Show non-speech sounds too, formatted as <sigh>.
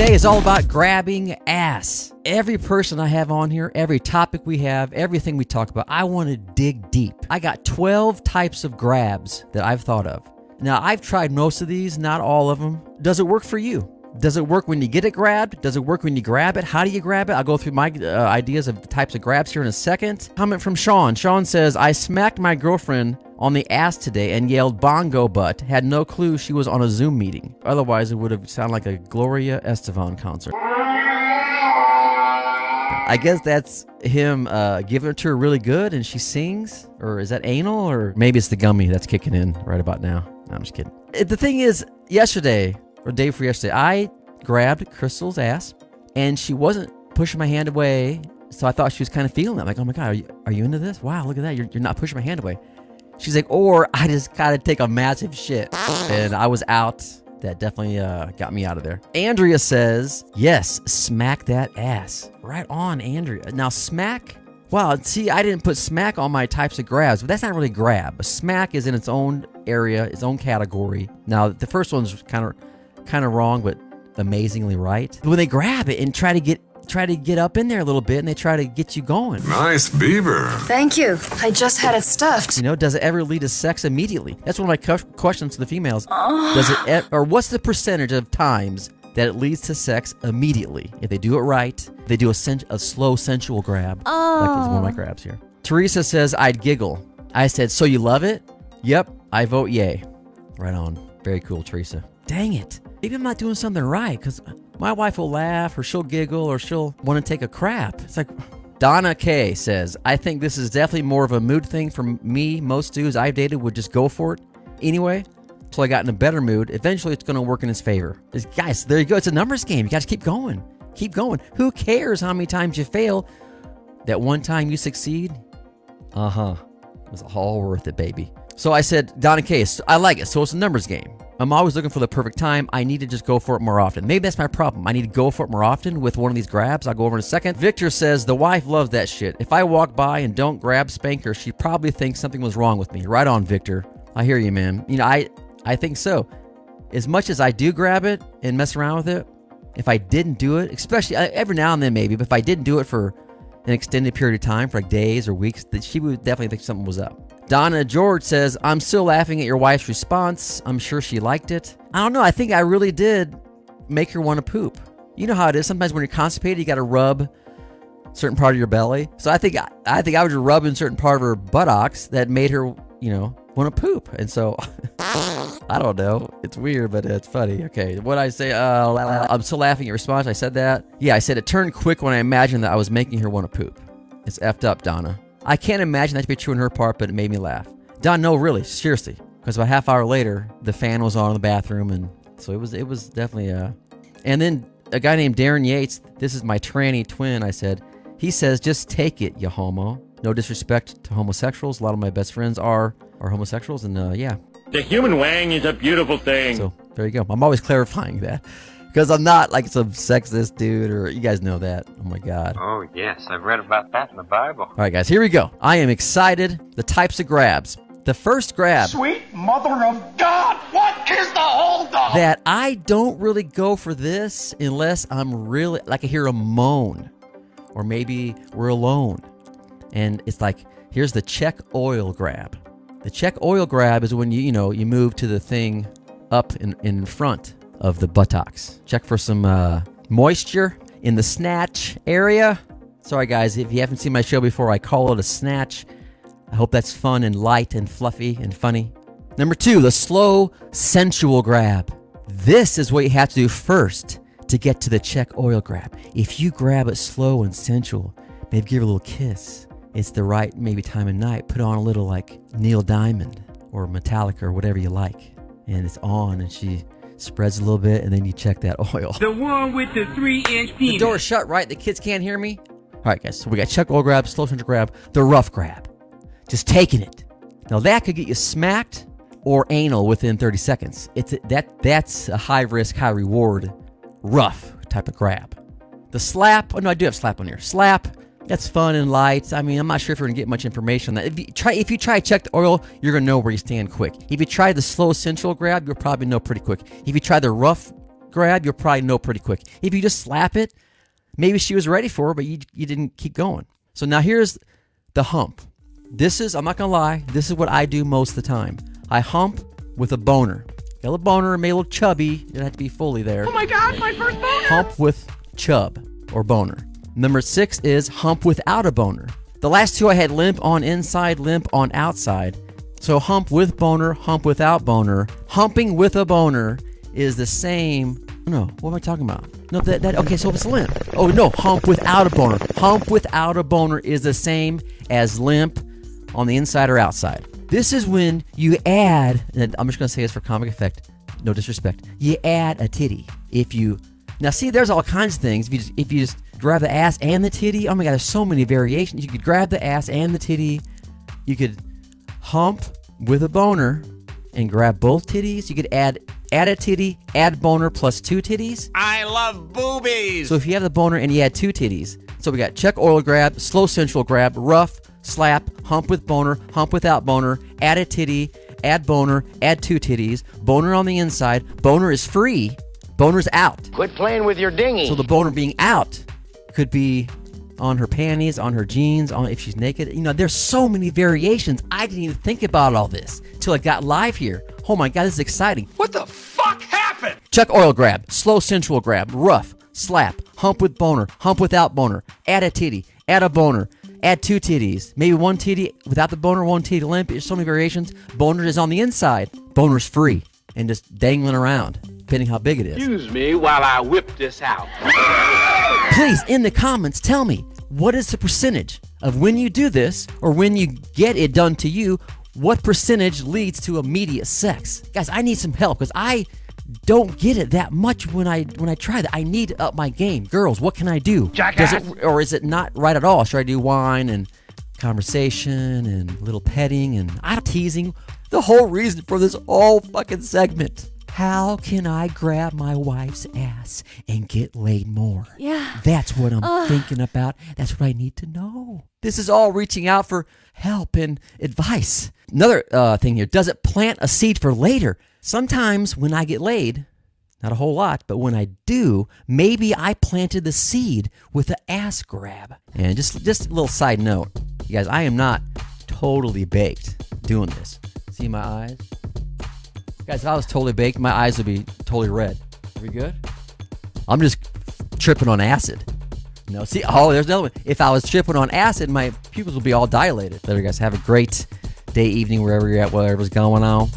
Today is all about grabbing ass. Every person I have on here, every topic we have, everything we talk about, I want to dig deep. I got 12 types of grabs that I've thought of. Now, I've tried most of these, not all of them. Does it work for you? Does it work when you get it grabbed? Does it work when you grab it? How do you grab it? I'll go through my uh, ideas of the types of grabs here in a second. Comment from Sean. Sean says, I smacked my girlfriend on the ass today and yelled bongo butt. Had no clue she was on a Zoom meeting. Otherwise, it would have sounded like a Gloria Estefan concert. I guess that's him uh, giving it to her really good and she sings? Or is that anal? Or maybe it's the gummy that's kicking in right about now. No, I'm just kidding. Uh, The thing is, yesterday, or day for yesterday, I grabbed Crystal's ass and she wasn't pushing my hand away. So I thought she was kind of feeling it. like, oh my God, are you, are you into this? Wow, look at that. You're, you're not pushing my hand away. She's like, or I just gotta take a massive shit. And I was out. That definitely uh, got me out of there. Andrea says, yes, smack that ass. Right on, Andrea. Now, smack. Wow, see, I didn't put smack on my types of grabs, but that's not really grab. A smack is in its own area, its own category. Now, the first one's kind of kind of wrong, but amazingly right. When they grab it and try to get try to get up in there a little bit and they try to get you going. Nice beaver. Thank you. I just had it stuffed. You know, does it ever lead to sex immediately? That's one of my cu- questions to the females. Oh. Does it, e- or what's the percentage of times that it leads to sex immediately? If they do it right, they do a, sen- a slow sensual grab, like is one of my oh. grabs here. Teresa says, I'd giggle. I said, so you love it? Yep, I vote yay. Right on. Very cool, Teresa. Dang it. Maybe I'm not doing something right because my wife will laugh or she'll giggle or she'll want to take a crap. It's like, Donna K says, I think this is definitely more of a mood thing for me. Most dudes I've dated would just go for it anyway. So I got in a better mood. Eventually, it's going to work in his favor. It's- guys, there you go. It's a numbers game. You guys keep going. Keep going. Who cares how many times you fail? That one time you succeed, uh huh. It was all worth it, baby. So I said, Donna Case, I like it. So it's a numbers game. I'm always looking for the perfect time. I need to just go for it more often. Maybe that's my problem. I need to go for it more often with one of these grabs. I'll go over in a second. Victor says, The wife loves that shit. If I walk by and don't grab Spanker, she probably thinks something was wrong with me. Right on, Victor. I hear you, man. You know, I, I think so. As much as I do grab it and mess around with it, if I didn't do it, especially uh, every now and then maybe, but if I didn't do it for an extended period of time, for like days or weeks, that she would definitely think something was up. Donna George says, I'm still laughing at your wife's response. I'm sure she liked it. I don't know. I think I really did make her want to poop. You know how it is. Sometimes when you're constipated, you got to rub certain part of your belly. So I think I think I was rubbing certain part of her buttocks that made her, you know, want to poop. And so <laughs> I don't know. It's weird, but it's funny. Okay, what I say? Uh, I'm still laughing at your response. I said that. Yeah, I said it turned quick when I imagined that I was making her want to poop. It's effed up, Donna. I can't imagine that to be true on her part, but it made me laugh. Don, no, really, seriously, because about a half hour later, the fan was on in the bathroom, and so it was it was definitely uh. And then a guy named Darren Yates. This is my tranny twin. I said. He says, "Just take it, you homo." No disrespect to homosexuals. A lot of my best friends are are homosexuals, and uh, yeah, The human wang is a beautiful thing. so there you go. I'm always clarifying that because I'm not like some sexist dude, or you guys know that. Oh my god. Oh, yes, I've read about that in the Bible. All right, guys, here we go. I am excited. The types of grabs. The first grab Sweet mother of God, what is the holdup? that I don't really go for this unless I'm really like I hear a moan, or maybe we're alone, and it's like here's the check oil grab. The check oil grab is when you you know you move to the thing up in in front of the buttocks. Check for some uh, moisture in the snatch area. Sorry guys, if you haven't seen my show before, I call it a snatch. I hope that's fun and light and fluffy and funny. Number two, the slow, sensual grab. This is what you have to do first to get to the check oil grab. If you grab it slow and sensual, maybe give her a little kiss. It's the right maybe time of night. Put on a little like Neil Diamond or Metallica or whatever you like. And it's on and she spreads a little bit and then you check that <laughs> oil. The one with the three inch The penis. door's shut, right? The kids can't hear me? All right, guys. So we got check oil grab, slow center grab, the rough grab. Just taking it. Now that could get you smacked or anal within 30 seconds. It's a, that that's a high risk, high reward, rough type of grab. The slap. Oh no, I do have slap on here. Slap. That's fun and light. I mean, I'm not sure if you're gonna get much information on that. If you try, if you try to check the oil, you're gonna know where you stand quick. If you try the slow central grab, you'll probably know pretty quick. If you try the rough grab, you'll probably know pretty quick. If you just slap it, maybe she was ready for it, but you, you didn't keep going. So now here's the hump. This is, I'm not gonna lie, this is what I do most of the time. I hump with a boner. Got a boner, may look chubby, it doesn't have to be fully there. Oh my god, my first boner! Hump with chub or boner. Number six is hump without a boner. The last two I had limp on inside, limp on outside. So hump with boner, hump without boner. Humping with a boner is the same. No, what am I talking about? No, that, that okay. So it's limp. Oh no, hump without a boner. Hump without a boner is the same as limp on the inside or outside. This is when you add. I'm just gonna say this for comic effect. No disrespect. You add a titty if you. Now see, there's all kinds of things. If you just, if you just grab the ass and the titty, oh my god, there's so many variations. You could grab the ass and the titty. You could hump with a boner and grab both titties. You could add add a titty, add boner plus two titties. I love boobies. So if you have the boner and you add two titties, so we got check oil grab, slow sensual grab, rough, slap, hump with boner, hump without boner, add a titty, add boner, add two titties, boner on the inside. Boner is free, boner's out. Quit playing with your dinghy. So the boner being out could be on her panties, on her jeans, on if she's naked. You know, there's so many variations. I didn't even think about all this till I got live here. Oh my god, this is exciting. What the fuck happened? Chuck oil grab, slow sensual grab, rough, slap, hump with boner, hump without boner, add a titty, add a boner, add two titties, maybe one titty without the boner, one titty limp. There's so many variations. Boner is on the inside, boner's free and just dangling around, depending how big it is. Excuse me while I whip this out. Please, in the comments, tell me what is the percentage of when you do this or when you get it done to you, what percentage leads to immediate sex? Guys, I need some help because I don't get it that much when I when I try that. I need to up my game. Girls, what can I do? Does it or is it not right at all? Should I do wine and conversation and little petting and I teasing? The whole reason for this whole fucking segment. How can I grab my wife's ass and get laid more? Yeah. That's what I'm thinking about. That's what I need to know. This is all reaching out for help and advice. Another uh, thing here does it plant a seed for later? Sometimes when I get laid, not a whole lot, but when I do, maybe I planted the seed with an ass grab. And just just a little side note, you guys, I am not totally baked doing this. See my eyes? Guys, if I was totally baked, my eyes would be totally red. Are we good? I'm just tripping on acid. No, see, oh, there's another one. If I was tripping on acid, my pupils would be all dilated. There, you guys have a great day, evening, wherever you're at, whatever's going on.